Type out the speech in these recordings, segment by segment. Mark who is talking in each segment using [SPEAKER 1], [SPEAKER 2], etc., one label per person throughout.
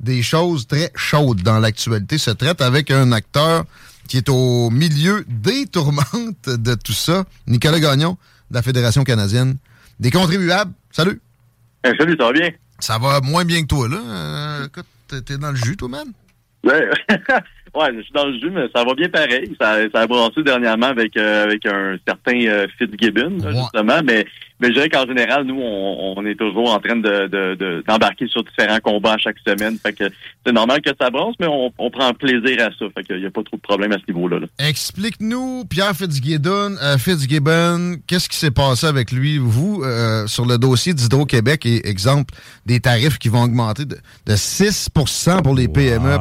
[SPEAKER 1] des choses très chaudes dans l'actualité se traitent avec un acteur qui est au milieu des tourmentes de tout ça, Nicolas Gagnon, de la Fédération canadienne des contribuables. Salut!
[SPEAKER 2] salut, ça va bien?
[SPEAKER 1] Ça va moins bien que toi, là. Euh, écoute, t'es dans le jus, toi, man?
[SPEAKER 2] Ouais. ouais, je suis dans le jus, mais ça va bien pareil. Ça, ça a brassé dernièrement avec, euh, avec un certain euh, Fitzgibbon, là, justement, mais mais je dirais qu'en général, nous, on, on, est toujours en train de, d'embarquer de, sur différents combats à chaque semaine. Fait que c'est normal que ça brasse, mais on, on prend plaisir à ça. Fait qu'il n'y a pas trop de problème à ce niveau-là.
[SPEAKER 1] Explique-nous, Pierre Fitzgibbon, euh, Fitzgibbon, qu'est-ce qui s'est passé avec lui, vous, euh, sur le dossier d'Hydro-Québec, et exemple, des tarifs qui vont augmenter de, 6% pour les PME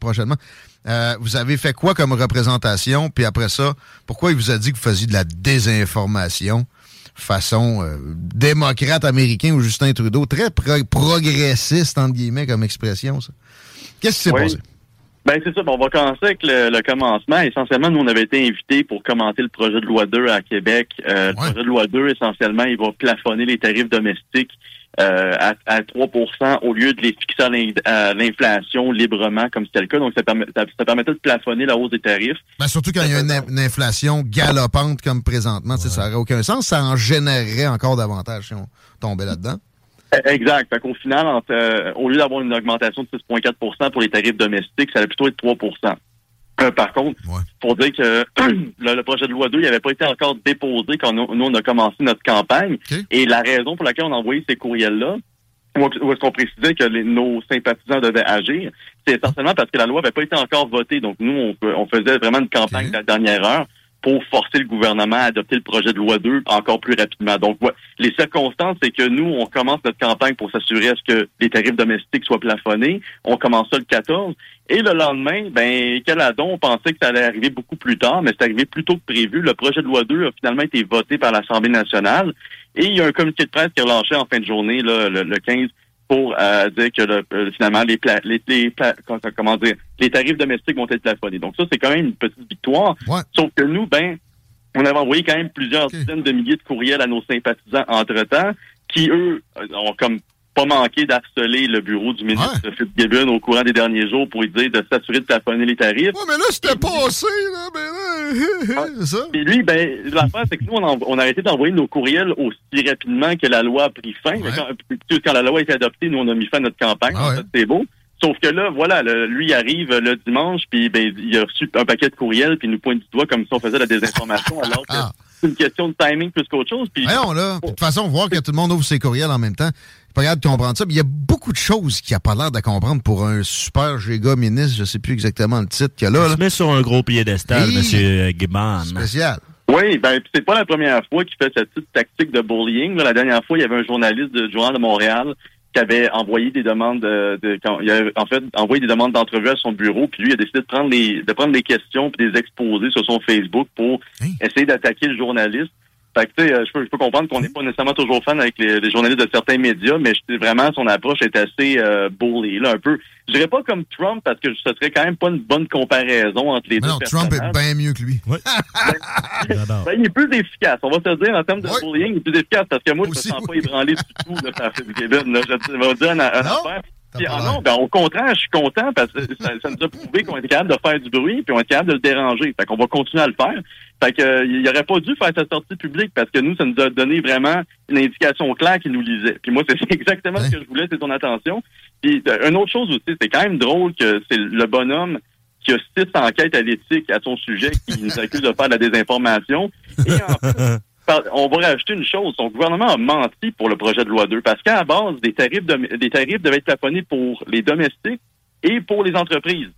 [SPEAKER 1] prochainement. Euh, vous avez fait quoi comme représentation? Puis après ça, pourquoi il vous a dit que vous faisiez de la désinformation? Façon euh, démocrate américain ou Justin Trudeau, très progressiste, entre guillemets, comme expression, ça. Qu'est-ce qui s'est passé?
[SPEAKER 2] Ben c'est ça. on va commencer avec le, commencement. Essentiellement, nous, on avait été invités pour commenter le projet de loi 2 à Québec. Euh, le projet de loi 2, essentiellement, il va plafonner les tarifs domestiques euh, à, à, 3 au lieu de les fixer à l'inflation librement, comme c'était le cas. Donc, ça, permet, ça, permettait de plafonner la hausse des tarifs.
[SPEAKER 1] Ben, surtout quand il y a une, inflation galopante comme présentement. Ça n'aurait aucun sens. Ça en générerait encore davantage si on tombait là-dedans.
[SPEAKER 2] Eh, exact. Fait qu'au final, euh, au lieu d'avoir une augmentation de 6,4% pour les tarifs domestiques, ça allait plutôt être 3 euh, par contre, pour dire que le, projet de loi 2 n'avait pas été encore déposé quand nous, on a commencé notre campagne. Et la raison pour laquelle on a envoyé ces courriels-là, où est-ce qu'on précisait que nos sympathisants devaient agir, c'est essentiellement parce que la loi n'avait pas été encore votée. Donc, nous, on, faisait vraiment une campagne de la dernière heure pour forcer le gouvernement à adopter le projet de loi 2 encore plus rapidement. Donc, les circonstances, c'est que nous, on commence notre campagne pour s'assurer à ce que les tarifs domestiques soient plafonnés. On commence ça le 14. Et le lendemain, ben, Caladon, on pensait que ça allait arriver beaucoup plus tard, mais c'est arrivé plus tôt que prévu. Le projet de loi 2 a finalement été voté par l'Assemblée nationale. Et il y a un comité de presse qui est relâché en fin de journée, là, le, 15, pour euh, dire que euh, finalement les, les, les comment dire les tarifs domestiques vont être plafonnés. Donc ça c'est quand même une petite victoire. Sauf que nous ben on avait envoyé quand même plusieurs dizaines de milliers de courriels à nos sympathisants entre-temps qui eux ont comme pas manqué d'harceler le bureau du ministre ouais. Fitzgibbon au courant des derniers jours pour lui dire de s'assurer de plafonner les tarifs.
[SPEAKER 1] Ouais, mais là, c'était passé, là, mais là, c'est ça.
[SPEAKER 2] Et lui, ben, l'affaire, c'est que nous, on a, arrêté d'envoyer nos courriels aussi rapidement que la loi a pris fin. Quand, la loi a été adoptée, nous, on a mis fin à notre campagne. Ah c'est beau. Sauf que là, voilà, lui il arrive le dimanche, puis ben, il a reçu un paquet de courriels, puis il nous pointe du doigt comme si on faisait la désinformation, alors que ah. c'est une question de timing plus qu'autre chose. Puis...
[SPEAKER 1] Voyons, là. De toute façon, voir que tout le monde ouvre ses courriels en même temps, pas capable de comprendre ça. il y a beaucoup de choses qu'il a pas l'air de comprendre pour un super giga ministre. Je sais plus exactement le titre qu'il a là.
[SPEAKER 3] Il se met sur un gros piédestal, M. Gibbon.
[SPEAKER 1] Spécial.
[SPEAKER 2] Oui, ben c'est pas la première fois qu'il fait cette petite tactique de bullying. La dernière fois, il y avait un journaliste du Journal de Montréal qui avait envoyé des demandes de, il avait, en fait envoyé des demandes d'entrevue à son bureau, puis lui il a décidé de prendre les de prendre des questions puis de les exposer sur son Facebook pour hein? essayer d'attaquer le journaliste. Fait que, euh, je peux, je peux comprendre qu'on n'est pas nécessairement toujours fan avec les, journalistes de certains médias, mais vraiment, son approche est assez euh, bully, là, un peu. Je dirais pas comme Trump, parce que ce serait quand même pas une bonne comparaison entre les deux
[SPEAKER 1] Non, Trump est bien mieux que lui.
[SPEAKER 2] Ben, ben, il est plus efficace. On va se dire, en termes de bullying, il est plus efficace, parce que moi, je me sens pas ébranlé du tout, là, par Kevin, là. Je vais dire un, affaire. Ah non, ben, au contraire, je suis content parce que ça, nous a prouvé qu'on était capable de faire du bruit puis on est capable de le déranger. Fait qu'on va continuer à le faire. Fait que il aurait pas dû faire sa sortie publique parce que nous, ça nous a donné vraiment une indication claire qu'il nous lisait. Puis moi, c'est exactement ce que je voulais, c'est ton attention. Puis une autre chose aussi, c'est quand même drôle que c'est le bonhomme qui a six enquêtes à l'éthique à son sujet qui nous accuse de faire de la désinformation. Et en plus, on va rajouter une chose. Son gouvernement a menti pour le projet de loi 2 parce qu'à la base, des tarifs, des tarifs devaient être plafonnés pour les domestiques et pour les entreprises.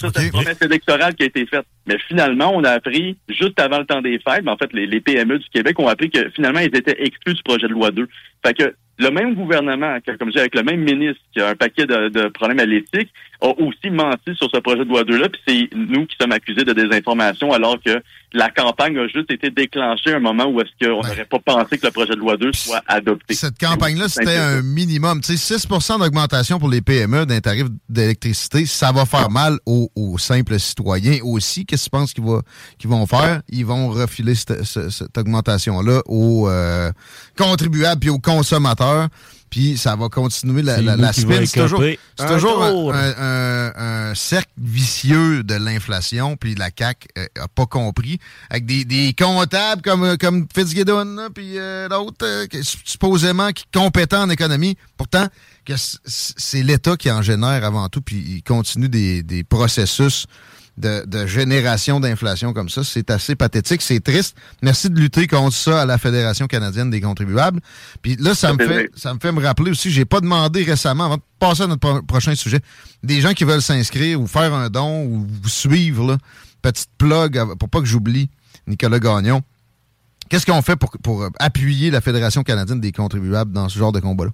[SPEAKER 2] Ça, c'est une promesse électorale qui a été faite. Mais finalement, on a appris, juste avant le temps des fêtes, mais en fait, les, les, PME du Québec ont appris que finalement, ils étaient exclus du projet de loi 2. Fait que le même gouvernement, comme je dis, avec le même ministre qui a un paquet de, de problèmes à l'éthique, a aussi menti sur ce projet de loi 2-là, puis c'est nous qui sommes accusés de désinformation, alors que la campagne a juste été déclenchée à un moment où est-ce qu'on n'aurait pas pensé que le projet de loi 2 soit adopté.
[SPEAKER 1] Cette campagne-là, c'était un minimum. Tu sais, 6 d'augmentation pour les PME d'un tarif d'électricité, ça va faire mal aux, simples citoyens aussi. Qu'est-ce que tu penses qu'ils, vont faire? Ils vont refiler cette, augmentation-là aux euh, contribuables puis aux consommateurs puis ça va continuer la, la, spin. C'est toujours, un, cercle vicieux de l'inflation, puis la CAQ n'a euh, pas compris. Avec des, comptables comme, euh, comme Fitzgibbon, puis euh, l'autre, supposément qui compétent en économie. Pourtant, c'est l'État qui en génère avant tout, puis il continue des, des processus de, génération d'inflation comme ça. C'est assez pathétique, c'est triste. Merci de lutter contre ça à la Fédération canadienne des contribuables. Puis là, ça, me fait ça me fait me rappeler aussi, j'ai pas demandé récemment, avant de passer à notre prochain sujet, des gens qui veulent s'inscrire ou faire un don ou vous suivre, là, petite plug pour pas que j'oublie Nicolas Gagnon. Qu'est-ce qu'on fait pour, pour appuyer la Fédération canadienne des contribuables dans ce genre de combat-là?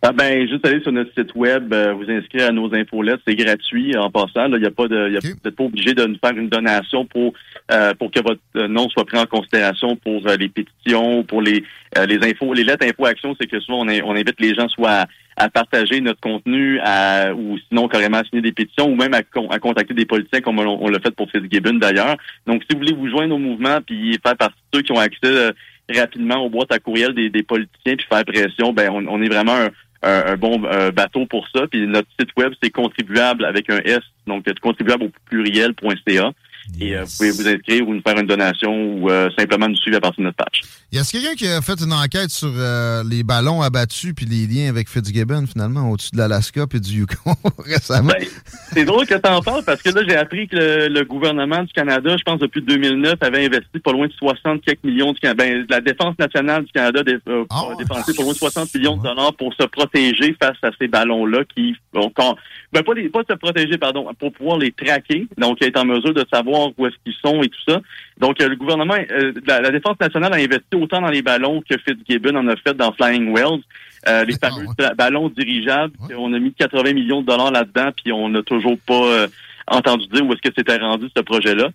[SPEAKER 2] Ah ben, juste aller sur notre site web, euh, vous inscrire à nos infolettes, c'est gratuit en passant. Il n'y a pas de, y a, vous n'êtes pas obligé de nous faire une donation pour euh, pour que votre euh, nom soit pris en considération pour les pétitions, pour les les infos, les lettres info action, c'est que souvent on, on, invite les gens soit à, partager notre contenu, à, ou sinon carrément à signer des pétitions, ou même à, à contacter des politiciens comme on, l'a fait pour Fitzgibbon d'ailleurs. Donc, si vous voulez vous joindre au mouvement puis faire partie de ceux qui ont accès rapidement aux boîtes à courriel des, des politiciens puis faire pression, ben on, on est vraiment un, un, bon bateau pour ça. Puis notre site web, c'est contribuable avec un S, donc contribuable au pluriel.ca. Et euh, vous pouvez vous inscrire ou nous faire une donation ou euh, simplement nous suivre à partir de notre page?
[SPEAKER 1] Y a quelqu'un qui a fait une enquête sur euh, les ballons abattus puis les liens avec Fitzgibbon finalement au-dessus de l'Alaska puis du Yukon récemment? Ben,
[SPEAKER 2] c'est drôle que tu en parles parce que là j'ai appris que le, gouvernement du Canada, je pense depuis 2009, avait investi pas loin de 60 quelques millions de ben, la défense nationale du Canada a ah dépensé pas loin de 60 millions de dollars pour se protéger face à ces ballons-là qui ben, pas, les, pas se protéger pardon pour pouvoir les traquer donc être en mesure de savoir où est-ce qu'ils sont et tout ça. Donc, euh, le gouvernement, euh, la, Défense nationale a investi autant dans les ballons que Fitzgibbon en a fait dans Flying Wells. Euh, les fameux ballons dirigeables, on a mis 80 millions de dollars là-dedans, puis on n'a toujours pas entendu dire où est-ce que c'était rendu ce projet-là.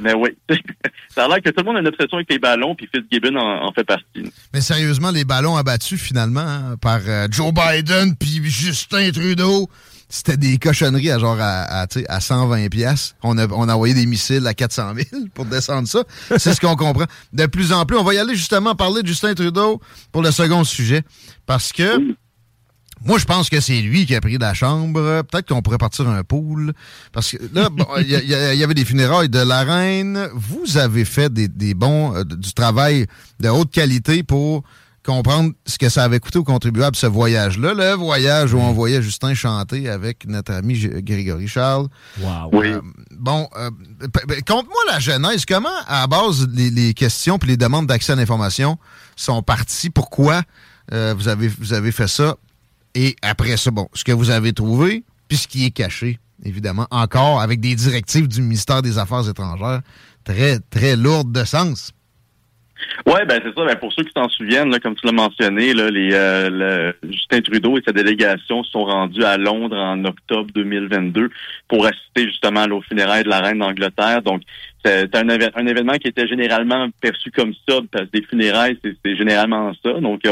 [SPEAKER 2] mais oui, ça a l'air que tout le monde a une obsession avec les ballons, puis Fitzgibbon en, fait partie.
[SPEAKER 1] Mais sérieusement, les ballons abattus finalement hein, par Joe Biden puis Justin Trudeau, c'était des cochonneries à genre à, à, 120 pièces. On a, on a envoyé des missiles à 400 000 pour descendre ça. C'est ce qu'on comprend. De plus en plus, on va y aller justement parler de Justin Trudeau pour le second sujet. Parce que moi, je pense que c'est lui qui a pris la chambre. Peut-être qu'on pourrait partir un pool. Parce que là, il y, y, avait des funérailles de la reine. Vous avez fait des, des bons, euh, du travail de haute qualité pour comprendre ce que ça avait coûté aux contribuables, ce voyage-là. Le voyage où on voyait Justin chanter avec notre ami Grégory Charles.
[SPEAKER 3] Wow. Oui. Euh,
[SPEAKER 1] bon, euh, compte-moi la genèse. Comment, à base, les, questions et les demandes d'accès à l'information sont parties? Pourquoi euh, vous, avez, vous avez fait ça? Et après ça, bon, ce que vous avez trouvé, puis ce qui est caché, évidemment, encore avec des directives du ministère des Affaires étrangères très, très lourdes de sens.
[SPEAKER 2] Oui, ben c'est ça. Ben, pour ceux qui s'en souviennent, là, comme tu l'as mentionné, là, les, euh, Justin Trudeau et sa délégation sont rendus à Londres en octobre 2022 pour assister justement aux funérailles de la reine d'Angleterre. Donc, c'est un, un, événement qui était généralement perçu comme ça, parce que des funérailles, c'est généralement ça. Donc,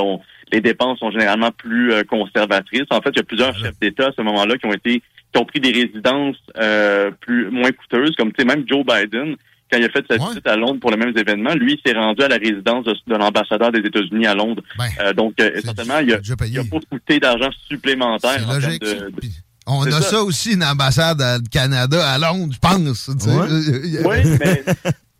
[SPEAKER 2] les dépenses sont généralement plus euh, conservatrices. En fait, il y a plusieurs chefs d'État à ce moment-là qui ont été qui ont pris des résidences euh, plus moins coûteuses, comme tu sais, même Joe Biden quand il a fait sa visite à Londres pour le même événement, lui, il s'est rendu à la résidence de, l'ambassadeur des États-Unis à Londres. Ben, euh, donc, euh, essentiellement, il a, pas coûté d'argent supplémentaire.
[SPEAKER 1] on a ça. aussi, une ambassade du Canada à Londres, je pense.
[SPEAKER 2] Oui, mais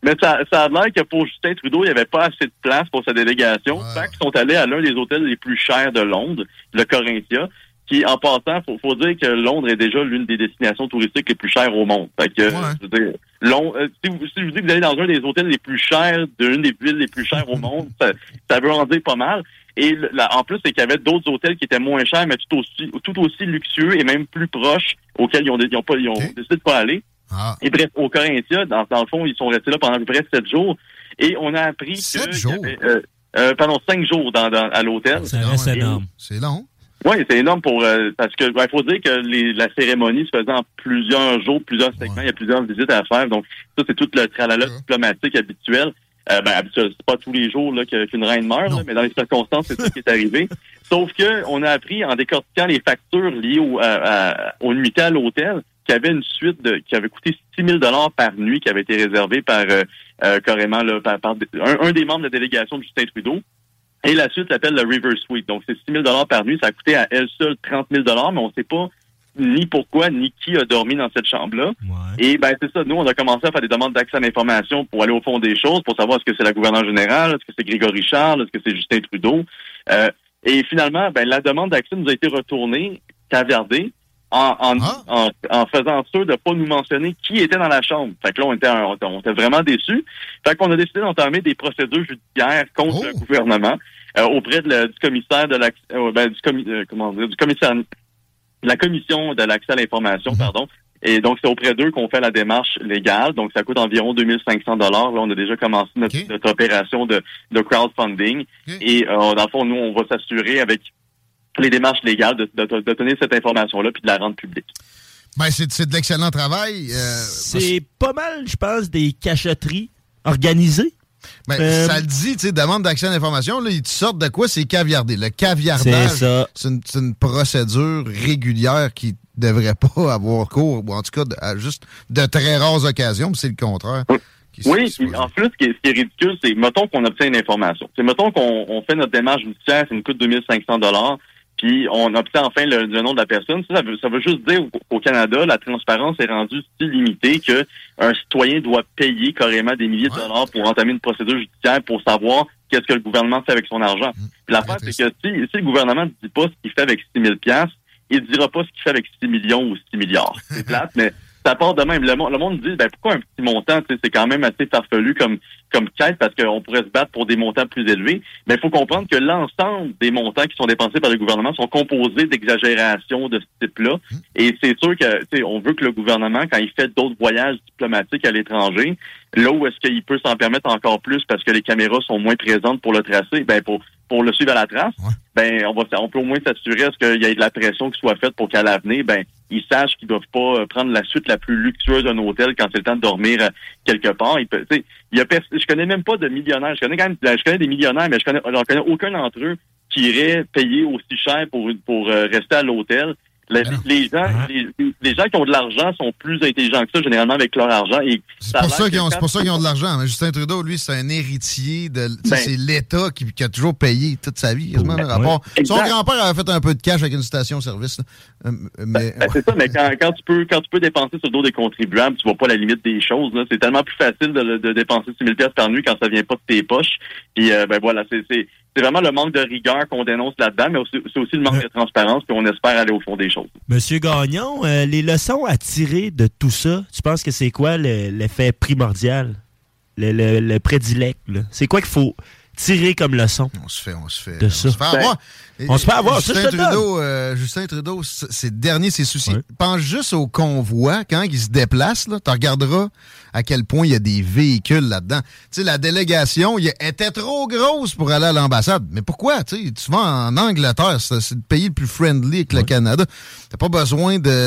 [SPEAKER 2] Mais ça, ça a l'air que pour Justin Trudeau, il n'y avait pas assez de place pour sa délégation.
[SPEAKER 1] Ouais.
[SPEAKER 2] Fait qu'ils sont allés à l'un des hôtels les plus chers de Londres, le Corinthia, qui, en passant, faut, faut dire que Londres est déjà l'une des destinations touristiques les plus chères au monde. Fait que,
[SPEAKER 1] Ouais.
[SPEAKER 2] je veux dire, Londres, euh, si, vous, si je vous dis que vous allez dans un des hôtels les plus chers d'une des villes les plus chères au monde, ça, ça veut en dire pas mal. Et la- en plus, c'est qu'il y avait d'autres hôtels qui étaient moins chers, mais tout aussi, tout aussi luxueux et même plus proches, auxquels ils ont, ils ont, pas, ils ont décidé de pas aller.
[SPEAKER 1] Ah,
[SPEAKER 2] Et bref, au Corinthia, dans, dans le fond, ils sont restés là pendant à peu près sept jours. Et on a appris
[SPEAKER 1] Sept
[SPEAKER 2] que...
[SPEAKER 1] jours?
[SPEAKER 2] il y avait, euh, euh, pardon, cinq jours dans, dans- à l'hôtel.
[SPEAKER 3] Ça reste
[SPEAKER 1] ouais.
[SPEAKER 3] énorme.
[SPEAKER 1] c'est long.
[SPEAKER 2] Oui, c'est énorme pour euh, parce que il faut dire que les, la cérémonie se faisait en plusieurs jours, plusieurs segments,
[SPEAKER 1] Ouais.
[SPEAKER 2] il y a plusieurs visites à faire. Donc ça, c'est tout le tralala
[SPEAKER 1] Ouais.
[SPEAKER 2] diplomatique habituel. Euh, ben, habituel, c'est pas tous les jours là, qu'une reine meurt, là, mais dans les circonstances, c'est ça qui est arrivé. Sauf que on a appris en décortiquant les factures liées au, à, à- aux nuitées à l'hôtel qu'il y avait une suite de, qui avait coûté 6 000 par nuit qui avait été réservée par euh, euh, carrément là, par, par un, un des membres de la délégation de Justin Trudeau. Et la suite s'appelle le River Suite. Donc, c'est 6 000 par nuit. Ça a coûté à elle seule 30 000 mais on ne sait pas ni pourquoi, ni qui a dormi dans cette chambre-là.
[SPEAKER 3] Ouais.
[SPEAKER 2] Et ben c'est ça, nous, on a commencé à faire des demandes d'accès à l'information pour aller au fond des choses, pour savoir est-ce que c'est la gouverneure générale, est-ce que c'est Grégory Charles, est-ce que c'est Justin Trudeau. Euh, et finalement, ben, la demande d'accès nous a été retournée, cavardée, en, en,
[SPEAKER 1] Ah.
[SPEAKER 2] en, en faisant sûr de pas nous mentionner qui était dans la chambre. Fait que là, on était, on, était- on était vraiment déçus. Fait qu'on a décidé d'entamer des procédures judiciaires contre
[SPEAKER 1] Oh.
[SPEAKER 2] le gouvernement euh, auprès de la- du commissaire de l'accès, euh, ben, du, euh, comment dire, du commissaire, de la commission de l'accès à l'information,
[SPEAKER 1] Mhm.
[SPEAKER 2] pardon. Et donc, c'est auprès d'eux qu'on fait la démarche légale. Donc, ça coûte environ 2500 dollars. Là, on a déjà commencé notre, notre opération de, de crowdfunding. Et euh, dans le fond, nous, on va s'assurer avec les démarches légales de, de, de donner cette information-là puis de la rendre publique.
[SPEAKER 1] Ben, c'est c'est de l'excellent travail. euh,
[SPEAKER 3] C'est pas mal, je pense, des cachotteries organisées.
[SPEAKER 1] ben,
[SPEAKER 3] euh,
[SPEAKER 1] ça le dit, tu sais, demande d'accès à l'information, là, ils te sortent de quoi? C'est caviardé. Le caviardage,
[SPEAKER 3] C'est ça.
[SPEAKER 1] c'est une, c'est une procédure régulière qui devrait pas avoir cours, ou en tout cas, de- à juste de très rares occasions, puis c'est le contraire.
[SPEAKER 2] Oui, puis
[SPEAKER 1] passe.
[SPEAKER 2] en plus, ce qui est, ce qui est ridicule, c'est, mettons qu'on obtient une information. C'est, mettons qu'on on fait notre démarche judiciaire, ça nous coûte 2500 dollars, puis on obtient enfin le, le nom de la personne. Ça, ça veut, ça veut juste dire qu'au Canada, la transparence est rendue si limitée que un citoyen doit payer carrément des milliers de dollars pour entamer une procédure judiciaire pour savoir qu'est-ce que le gouvernement fait avec son argent. Puis l'affaire,
[SPEAKER 1] Très
[SPEAKER 2] c'est que si, si le gouvernement ne dit pas ce qu'il fait avec 6 000 il ne dira pas ce qu'il fait avec 6 millions ou 6 milliards. C'est plate, mais ça part de même. Le, monde- le monde dit, ben, pourquoi un petit montant? C'est quand même assez farfelu comme, comme quête parce qu'on pourrait se battre pour des montants plus élevés. Mais il faut comprendre que l'ensemble des montants qui sont dépensés par le gouvernement sont composés d'exagérations de ce type-là. Et c'est sûr que, tu sais, on veut que le gouvernement, quand il fait d'autres voyages diplomatiques à l'étranger, là où est-ce qu'il peut s'en permettre encore plus parce que les caméras sont moins présentes pour le tracer, ben, pour, pour le suivre à la trace,
[SPEAKER 1] Ouais.
[SPEAKER 2] ben, on va, on peut au moins s'assurer à ce qu'il y ait de la pression qui soit faite pour qu'à l'avenir, ben, ils sachent qu'ils doivent pas euh, prendre la suite la plus luxueuse d'un hôtel quand c'est le temps de dormir euh, quelque part. Il peut, il y a je connais même pas de millionnaires. Je connais quand même, je connais des millionnaires, mais je connais, connais aucun d'entre eux qui irait payer aussi cher pour, pour euh, rester à l'hôtel.
[SPEAKER 1] Ben
[SPEAKER 2] les gens,
[SPEAKER 3] Hein?
[SPEAKER 2] les, les gens qui ont de l'argent sont plus intelligents que ça, généralement, avec leur argent.
[SPEAKER 1] C'est pour, ça qu'ils ont,
[SPEAKER 2] quand-
[SPEAKER 1] de l'argent. Mais Justin Trudeau, lui, c'est un héritier de.
[SPEAKER 2] Ben-
[SPEAKER 1] c'est l'État qui, qui a toujours payé toute sa vie, rapport. Son grand-père avait fait un peu de cash avec une station-service. Euh, mais.
[SPEAKER 2] Ben, c'est ça, mais quand, quand tu peux quand tu peux dépenser sur le dos des contribuables, tu vois pas la limite des choses. C'est tellement plus facile de, de dépenser 6 000 par nuit quand ça vient pas de tes poches. Puis euh, ben voilà, c'est c'est vraiment le manque de rigueur qu'on dénonce là-dedans, mais c'est aussi le manque de transparence, puis on espère aller au fond des choses.
[SPEAKER 3] Monsieur Gagnon, euh, les leçons à tirer de tout ça, tu penses que c'est quoi le- l'effet primordial, le, le, le prédilect? C'est quoi qu'il faut tirer comme leçon?
[SPEAKER 1] On se fait, on se fait.
[SPEAKER 3] De
[SPEAKER 1] on
[SPEAKER 3] ça.
[SPEAKER 1] se fait avoir.
[SPEAKER 3] on se fait avoir, ça,
[SPEAKER 1] Justin
[SPEAKER 3] je te donne.
[SPEAKER 1] Trudeau, euh, Justin Trudeau, c- c'est le dernier de ses soucis.
[SPEAKER 3] Ouais.
[SPEAKER 1] Pense juste au convoi, quand il se déplace, là, tu regarderas à quel point il y a des véhicules là-dedans. Tu sais, la délégation il était trop grosse pour aller à l'ambassade. Mais pourquoi? Tu vas en Angleterre, c'est c'est le pays le plus friendly avec le Canada. T'as pas besoin de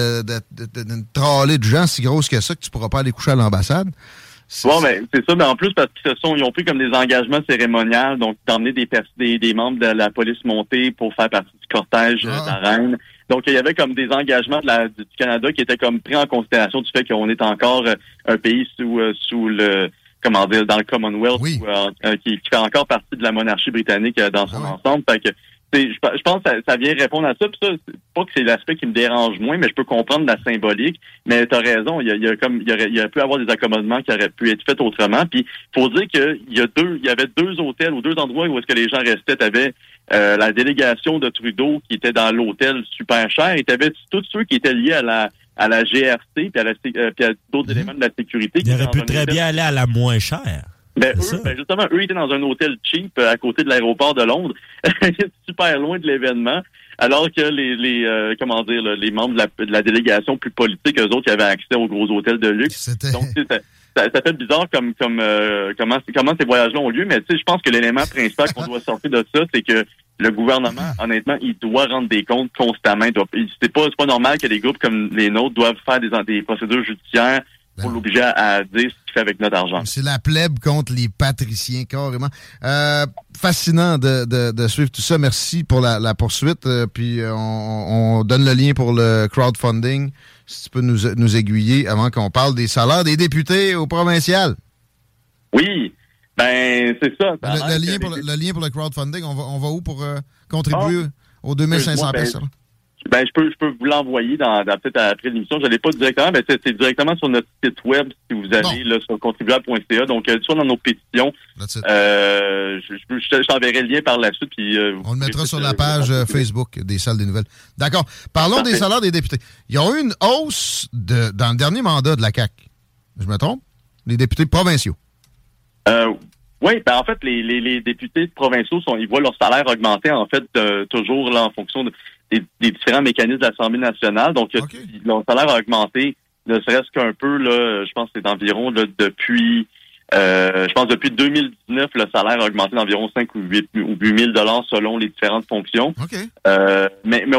[SPEAKER 1] Euh, D'une tralée de gens si grosse que ça que tu pourras pas aller coucher à l'ambassade.
[SPEAKER 2] Bon, mais c'est ça, mais en plus, parce qu'ils sont, ils ont pris comme des engagements cérémoniaux, donc d'emmener des, des, des, membres de la police montée pour faire partie du cortège ah. de la reine. Donc, il y avait comme des engagements de la, du Canada qui étaient comme pris en considération du fait qu'on est encore euh, un pays sous, euh, sous le, comment dire, dans le Commonwealth, euh, qui, qui, fait encore partie de la monarchie britannique dans son ah ensemble. Fait que je, pense que ça, vient répondre à ça. Puis ça, pas que c'est l'aspect qui me dérange moins, mais je peux comprendre la symbolique. Mais tu as raison, il y a, comme il y, aurait, il y a pu avoir des accommodements qui auraient pu être faits autrement. Puis faut dire qu'il y a deux, il y avait deux hôtels ou deux endroits où est-ce que les gens restaient. Tu avais euh, la délégation de Trudeau qui était dans l'hôtel super cher, et tu avais tous ceux qui étaient liés à la à la GRC puis à, la, euh, puis à d'autres mm-hmm. éléments de la sécurité.
[SPEAKER 3] Il aurait pu très bien aller à la moins chère.
[SPEAKER 2] Ben, eux, ben, justement, eux étaient dans un hôtel cheap euh, à côté de l'aéroport de Londres, super loin de l'événement, alors que les, les euh, comment dire, les membres de la, de la, délégation plus politique, eux autres, qui avaient accès aux gros hôtels de luxe. Donc, ça, ça, fait bizarre comme comme euh, comment comment ces voyages-là ont lieu, mais tu sais, je pense que l'élément principal qu'on doit sortir de ça, c'est que le gouvernement, honnêtement, il doit rendre des comptes constamment. C'est pas, pas normal que des groupes comme les nôtres doivent faire des, des procédures judiciaires pour ben l'obliger à dire ce qu'il fait avec notre argent.
[SPEAKER 1] C'est la plèbe contre les patriciens, carrément. Euh, fascinant de, de, de, suivre tout ça. Merci pour la, la poursuite. Euh, puis euh, on, on, donne le lien pour le crowdfunding. Si tu peux nous, nous aiguiller avant qu'on parle des salaires des députés au provincial.
[SPEAKER 2] Oui, ben c'est ça.
[SPEAKER 1] le, lien pour le, lien pour le crowdfunding, on va, on va où pour euh, contribuer ah. aux 2500 ben, personnes?
[SPEAKER 2] Ben, je peux, je peux vous l'envoyer dans, dans peut-être après l'émission. Je l'ai pas directement, mais c'est directement sur notre site web si vous allez là, sur contribuable.ca. Donc, euh, soit dans nos pétitions. Euh, je, je, je t'enverrai le lien par la suite. Puis, euh,
[SPEAKER 1] On le mettra sur la page euh, Facebook des salles des nouvelles. D'accord. Parlons des salaires des députés. Il y a eu une hausse de, dans le dernier mandat de la CAC. Je me trompe? Les députés provinciaux.
[SPEAKER 2] Euh, oui, ben en fait, les, les, les, députés provinciaux sont, ils voient leur salaire augmenter en fait toujours là en fonction de, des, différents mécanismes de l'Assemblée nationale. Donc, leur salaire a augmenté, ne serait-ce qu'un peu, là, je pense que c'est d'environ depuis euh, je pense depuis 2019, le salaire a augmenté d'environ 5 ou 8 ou 8 000 dollars selon les différentes fonctions. Euh, mais, mais,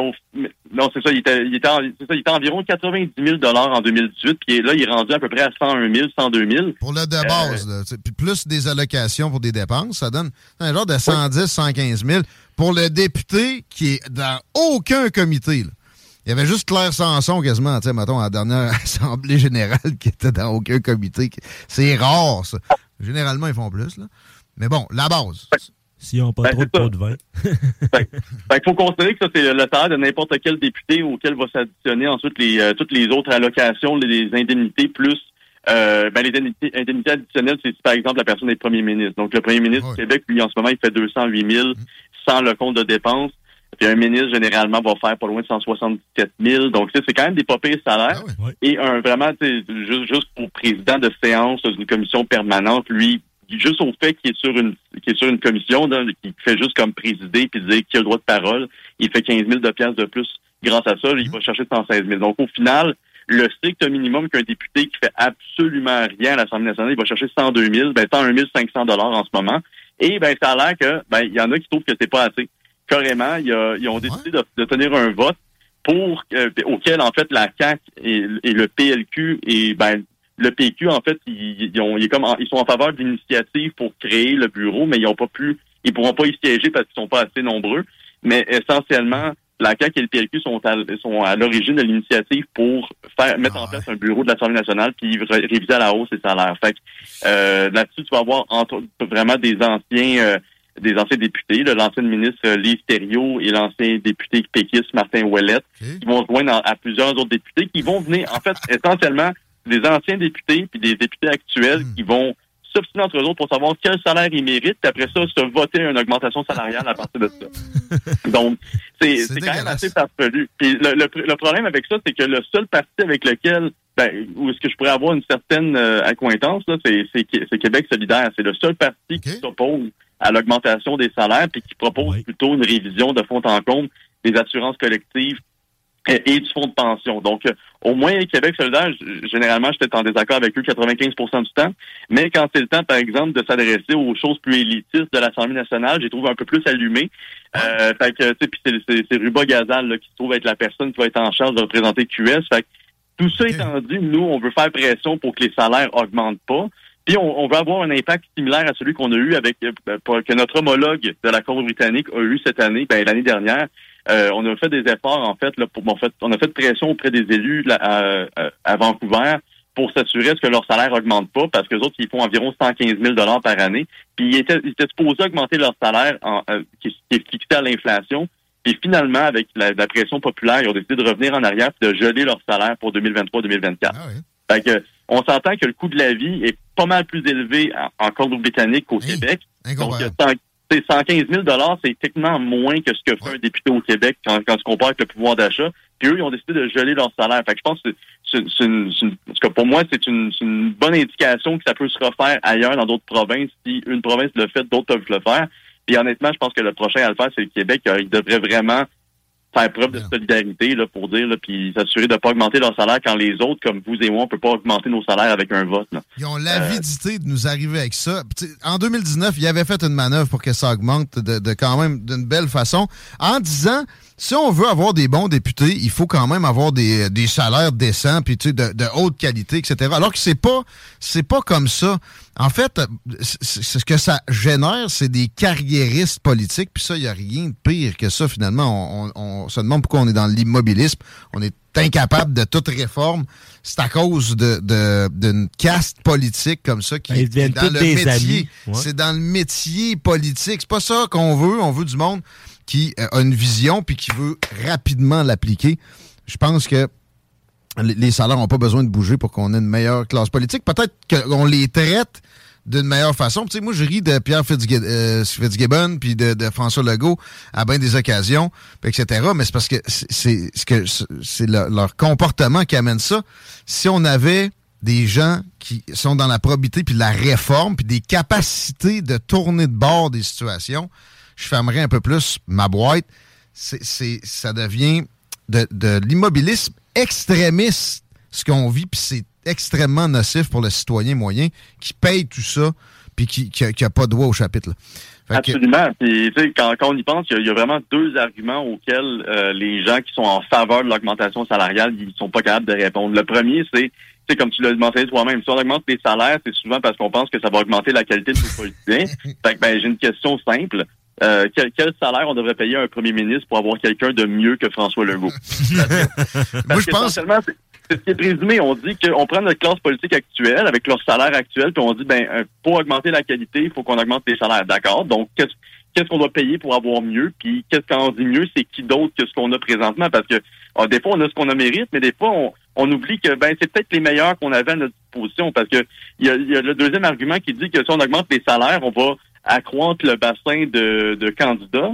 [SPEAKER 2] non, c'est ça, il était, il était, c'est ça, il était environ 90 000 dollars en 2018, puis là, il est rendu à peu près à 101 000, 102 000.
[SPEAKER 1] Pour le de base, euh, puis plus des allocations pour des dépenses, ça donne un genre de 110, 115 000 pour le député qui est dans aucun comité. Là. Il y avait juste Claire Sanson quasiment, tu sais, mettons, à la dernière Assemblée générale qui était dans aucun comité. C'est rare, ça. Généralement, ils font plus, là. Mais bon, la base.
[SPEAKER 3] S'ils n'ont pas ben, trop de pots de vin.
[SPEAKER 2] Il faut considérer que ça, c'est le salaire de n'importe quel député auquel va s'additionner ensuite les, euh, toutes les autres allocations, les, indemnités, plus euh, ben, les indemnités, additionnelles, c'est par exemple la personne des premiers ministres. Donc, le premier ministre du Québec, lui, en ce moment, il fait 208 000 sans le compte de dépenses. Puis un ministre, généralement, va faire pas loin de 177 000. Donc, c'est quand même des pas salaires. Ah Et un vraiment, juste, juste pour président de séance d'une commission permanente, lui, juste au fait qu'il est sur une qui est sur une commission, qui fait juste comme présider puis dire qu'il a le droit de parole, il fait 15 000 de pièces de plus grâce à ça, il va chercher 116 000. Donc, au final, le strict minimum qu'un député qui fait absolument rien à l'Assemblée nationale, il va chercher 102 000, ben 101 500 dollars en ce moment. Et ben ça a l'air que ben il y en a qui trouvent que c'est pas assez carrément, ils ont décidé de, tenir un vote pour euh, auquel en fait la CAC et, le PLQ et ben le PQ en fait ils, ont, comme ils sont en faveur d'initiatives pour créer le bureau, mais ils ont pas pu, ils pourront pas y siéger parce qu'ils sont pas assez nombreux. Mais essentiellement, la CAQ et le PLQ sont à, sont à l'origine de l'initiative pour faire mettre en place un bureau de l'Assemblée nationale puis réviser à la hausse les salaires. Fait euh, là-dessus, tu vas avoir entre, vraiment des anciens euh, des anciens députés, l'ancien ministre euh, Lise Thériault et l'ancien député péquiste Martin Ouellette, qui vont se joindre à, plusieurs autres députés qui vont venir, en fait, essentiellement, des anciens députés puis des députés actuels hmm. qui vont s'obstiner entre eux autres pour savoir quel salaire ils méritent, puis après ça, se voter une augmentation salariale à partir de ça. Donc, c'est quand même assez farfelu. Puis le, le, le problème avec ça, c'est que le seul parti avec lequel ben, où est-ce que je pourrais avoir une certaine euh, accointance, c'est Québec solidaire. C'est le seul parti qui s'oppose à l'augmentation des salaires puis qui propose plutôt une révision de fond en comble des assurances collectives et, du fonds de pension. Donc, euh, au moins, Québec solidaire, généralement, j'étais en désaccord avec eux 95% du temps. Mais quand c'est le temps, par exemple, de s'adresser aux choses plus élitistes de l'Assemblée nationale, j'ai trouvé un peu plus allumé. Euh, fait que, tu sais, puis c'est, c'est, c'est Ruba Gazal là, qui se trouve être la personne qui va être en charge de représenter QS. Fait que, tout ça étant dit, nous, on veut faire pression pour que les salaires augmentent pas. Puis on, on veut avoir un impact similaire à celui qu'on a eu avec euh, pour- que notre homologue de la Cour britannique a eu cette année, ben, l'année dernière. Euh, on a fait des efforts en fait là pour en fait on a fait pression auprès des élus là, à, à- à Vancouver pour s'assurer que leur salaire augmente pas parce que les autres ils font environ 115 000 dollars par année. Puis ils étaient, ils étaient supposés augmenter leur salaire en, euh, qui, qui est fixé à l'inflation. Puis finalement avec la, la pression populaire ils ont décidé de revenir en arrière et de geler leur salaire pour 2023-2024 fait que, on s'entend que le coût de la vie est pas mal plus élevé en, en Colombie-Britannique qu'au Québec. Donc, euh, 115 000 c'est techniquement moins que ce que fait un député au Québec quand, quand tu compares avec le pouvoir d'achat. Puis eux, ils ont décidé de geler leur salaire. Fait que je pense que c'est, une, une- pour moi, c'est une, une bonne indication que ça peut se refaire ailleurs dans d'autres provinces. Si une province le fait, d'autres peuvent le faire. Puis honnêtement, je pense que le prochain à le faire, c'est le Québec. Il devrait vraiment faire preuve de solidarité là, pour dire, là, puis s'assurer de ne pas augmenter leur salaire quand les autres, comme vous et moi, on peut pas augmenter nos salaires avec un vote. Là.
[SPEAKER 1] Ils ont l'avidité de nous arriver avec ça. En 2019, ils avaient fait une manœuvre pour que ça augmente de, de quand même d'une belle façon, en disant si on veut avoir des bons députés, il faut quand même avoir des, des salaires décents puis tu sais, de, de haute qualité, etc. Alors que c'est pas c'est pas comme ça. En fait, c'est- ce que ça génère, c'est des carriéristes politiques. Puis ça, il n'y a rien de pire que ça, finalement. On, on- on se demande pourquoi on est dans l'immobilisme. On est incapable de toute réforme. C'est à cause de- de- d'une caste politique comme ça qui est dans le métier.
[SPEAKER 3] Ouais.
[SPEAKER 1] C'est dans le métier politique. C'est pas ça qu'on veut. On veut du monde qui euh, a une vision puis qui veut rapidement l'appliquer. Je pense que les salaires n'ont pas besoin de bouger pour qu'on ait une meilleure classe politique. Peut-être qu'on les traite d'une meilleure façon. Tu moi, je ris de Pierre euh, Fitzgibbon puis de, François Legault à bien des occasions, etc. Mais c'est parce que c'est- c'est ce que c'est le- leur comportement qui amène ça. Si on avait des gens qui sont dans la probité puis la réforme puis des capacités de tourner de bord des situations, je fermerais un peu plus ma boîte. C'est, ça devient de, de l'immobilisme extrémiste, ce qu'on vit, puis c'est extrêmement nocif pour le citoyen moyen qui paye tout ça puis qui n'a pas droit au chapitre. là.
[SPEAKER 2] Absolument. Puis, tu sais, quand, quand on y pense, il y, a- il y a vraiment deux arguments auxquels euh, les gens qui sont en faveur de l'augmentation salariale, ils sont pas capables de répondre. Le premier, c'est, c'est comme tu l'as mentionné toi-même, si on augmente les salaires, c'est souvent parce qu'on pense que ça va augmenter la qualité de nos politiciens. fait que, ben, j'ai une question simple. Euh, quel, quel salaire on devrait payer à un premier ministre pour avoir quelqu'un de mieux que François Legault?
[SPEAKER 1] Moi, je pense.
[SPEAKER 2] C'est ce qui est présumé. On dit qu'on prend notre classe politique actuelle avec leur salaire actuel, puis on dit, ben, euh, pour augmenter la qualité, il faut qu'on augmente les salaires. D'accord? Donc, qu'est-ce qu'est-ce qu'on doit payer pour avoir mieux? Puis, qu'est-ce qu'on dit mieux? C'est qui d'autre que ce qu'on a présentement? Parce que, ah, des fois, on a ce qu'on a mérite, mais des fois, on, on oublie que, ben, c'est peut-être les meilleurs qu'on avait à notre disposition. Parce que, il y a, il y a le deuxième argument qui dit que si on augmente les salaires, on va accroître le bassin de, de candidats.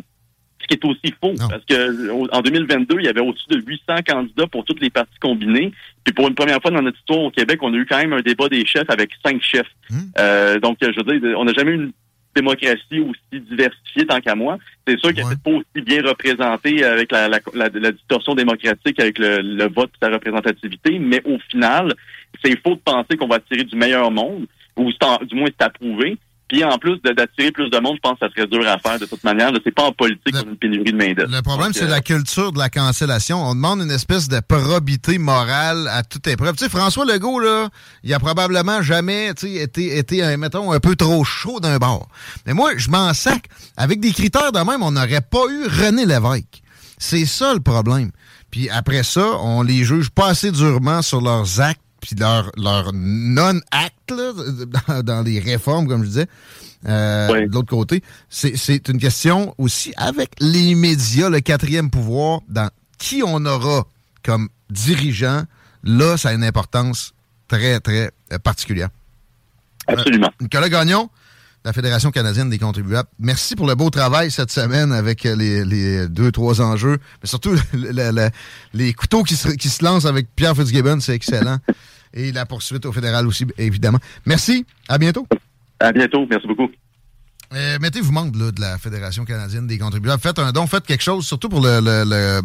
[SPEAKER 2] Ce qui est aussi faux, parce que au- en 2022, il y avait au-dessus de 800 candidats pour toutes les parties combinées. Puis pour une première fois dans notre histoire au Québec, on a eu quand même un débat des chefs avec cinq chefs. Euh, donc, je veux dire, on n'a jamais eu une démocratie aussi diversifiée tant qu'à moi. C'est sûr qu'elle n'est pas aussi bien représentée avec la, la, la- la distorsion démocratique, avec le, le vote et sa représentativité, mais au final, c'est faux de penser qu'on va attirer du meilleur monde, ou du moins c'est approuvé. Puis en plus d'attirer plus de monde, je pense que ça serait dur à faire de toute manière. C'est pas en politique a une pénurie de main-d'œuvre.
[SPEAKER 1] Le problème, c'est
[SPEAKER 2] euh,
[SPEAKER 1] la culture de la cancellation. On demande une espèce de probité morale à toute épreuve. Tu sais, François Legault, là, il a probablement jamais été, été mettons, un peu trop chaud d'un bord. Mais moi, je m'en sac. Avec des critères de même, on n'aurait pas eu René Lévesque. C'est ça le problème. Puis après ça, on les juge pas assez durement sur leurs actes puis leur, leur non-acte dans, dans les réformes, comme je disais. Euh, De l'autre côté, c'est une question aussi avec les médias, le quatrième pouvoir, dans qui on aura comme dirigeant. Là, ça a une importance très, très euh, particulière.
[SPEAKER 2] Absolument.
[SPEAKER 1] Nicolas Gagnon, la Fédération canadienne des contribuables. Merci pour le beau travail cette semaine avec les, les deux, trois enjeux, mais surtout le- le- les couteaux qui se, qui se lancent avec Pierre Fitzgibbon, c'est excellent. Et la poursuite au fédéral aussi, évidemment. Merci, à bientôt.
[SPEAKER 2] À bientôt, merci beaucoup.
[SPEAKER 1] Euh, Mettez-vous membre là, de la Fédération canadienne des contribuables. Faites un don, faites quelque chose, surtout pour le, le- le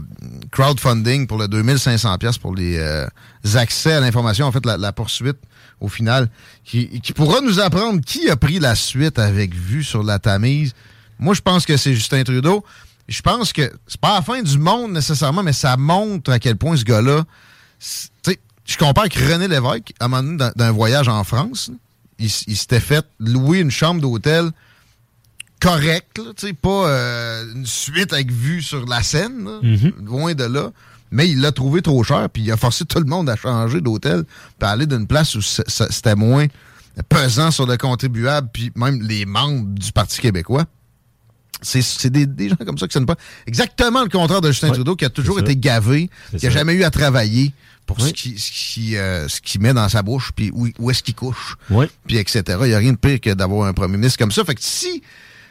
[SPEAKER 1] crowdfunding, pour le 2500 pièces pour les euh, accès à l'information. En fait, la, la poursuite, au final, qui, qui pourra nous apprendre qui a pris la suite avec vue sur la Tamise. Moi, je pense que c'est Justin Trudeau. Je pense que c'est pas la fin du monde nécessairement, mais ça montre à quel point ce gars-là... c'est- tu sais, Je compare avec René Lévesque, à un moment donné, d'un voyage en France, il, s'était fait louer une chambre d'hôtel correct, là, tu sais, pas euh, une suite avec vue sur la scène, là, loin de là. Mais il l'a trouvé trop cher, puis il a forcé tout le monde à changer d'hôtel, puis à aller d'une place où c'était moins pesant sur le contribuable, puis même les membres du Parti québécois. C'est des, des gens comme ça qui ne pas. Exactement le contraire de Justin
[SPEAKER 3] Ouais,
[SPEAKER 1] Trudeau, qui a toujours été gavé, qui n'a jamais eu à travailler pour
[SPEAKER 3] Oui.
[SPEAKER 1] ce qu'il ce qui, euh, qu'il met dans sa bouche, puis où, où est-ce qu'il couche
[SPEAKER 3] Oui.
[SPEAKER 1] puis etc. Il n'y a rien de pire que d'avoir un premier ministre comme ça. Fait que si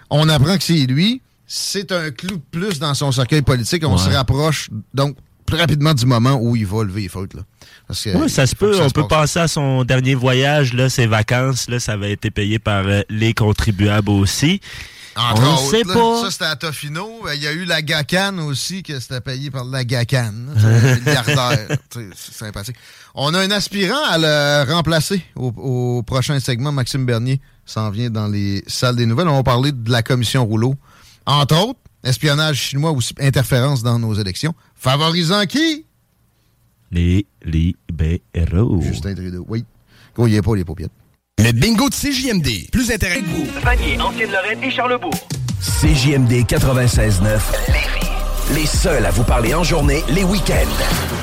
[SPEAKER 1] on apprend que c'est lui, c'est un clou de plus dans son cercueil politique. On
[SPEAKER 3] Ouais.
[SPEAKER 1] se rapproche donc plus rapidement du moment où il va lever les fautes. Là. Parce que,
[SPEAKER 3] Oui, ça se peut.
[SPEAKER 1] ça
[SPEAKER 3] On
[SPEAKER 1] se
[SPEAKER 3] peut penser à son dernier voyage, là, ses vacances, là, ça avait été payé par euh, les contribuables aussi.
[SPEAKER 1] Entre
[SPEAKER 3] on
[SPEAKER 1] autres,
[SPEAKER 3] sait
[SPEAKER 1] là.
[SPEAKER 3] pas.
[SPEAKER 1] Ça, c'était à Tofino. Euh, Il y a eu la GACAN aussi, que c'était payé par la GACAN. là. C'est un milliardaire. Tu sais, C'est sympathique. On a un aspirant à le remplacer au, au prochain segment. Maxime Bernier s'en vient dans les salles des nouvelles. On va parler de la commission Rouleau. Entre autres, espionnage chinois ou interférence dans nos élections. Favorisant qui?
[SPEAKER 3] Les libéraux.
[SPEAKER 1] Justin Trudeau. Oui. Gros, il pas les paupiètes.
[SPEAKER 4] Le bingo de CJMD. Plus intéressant que vous.
[SPEAKER 5] Vanier, Ancienne-Lorraine et Charlebourg.
[SPEAKER 4] CJMD 96.9. Lévis. Les seuls à vous parler en journée, les week-ends.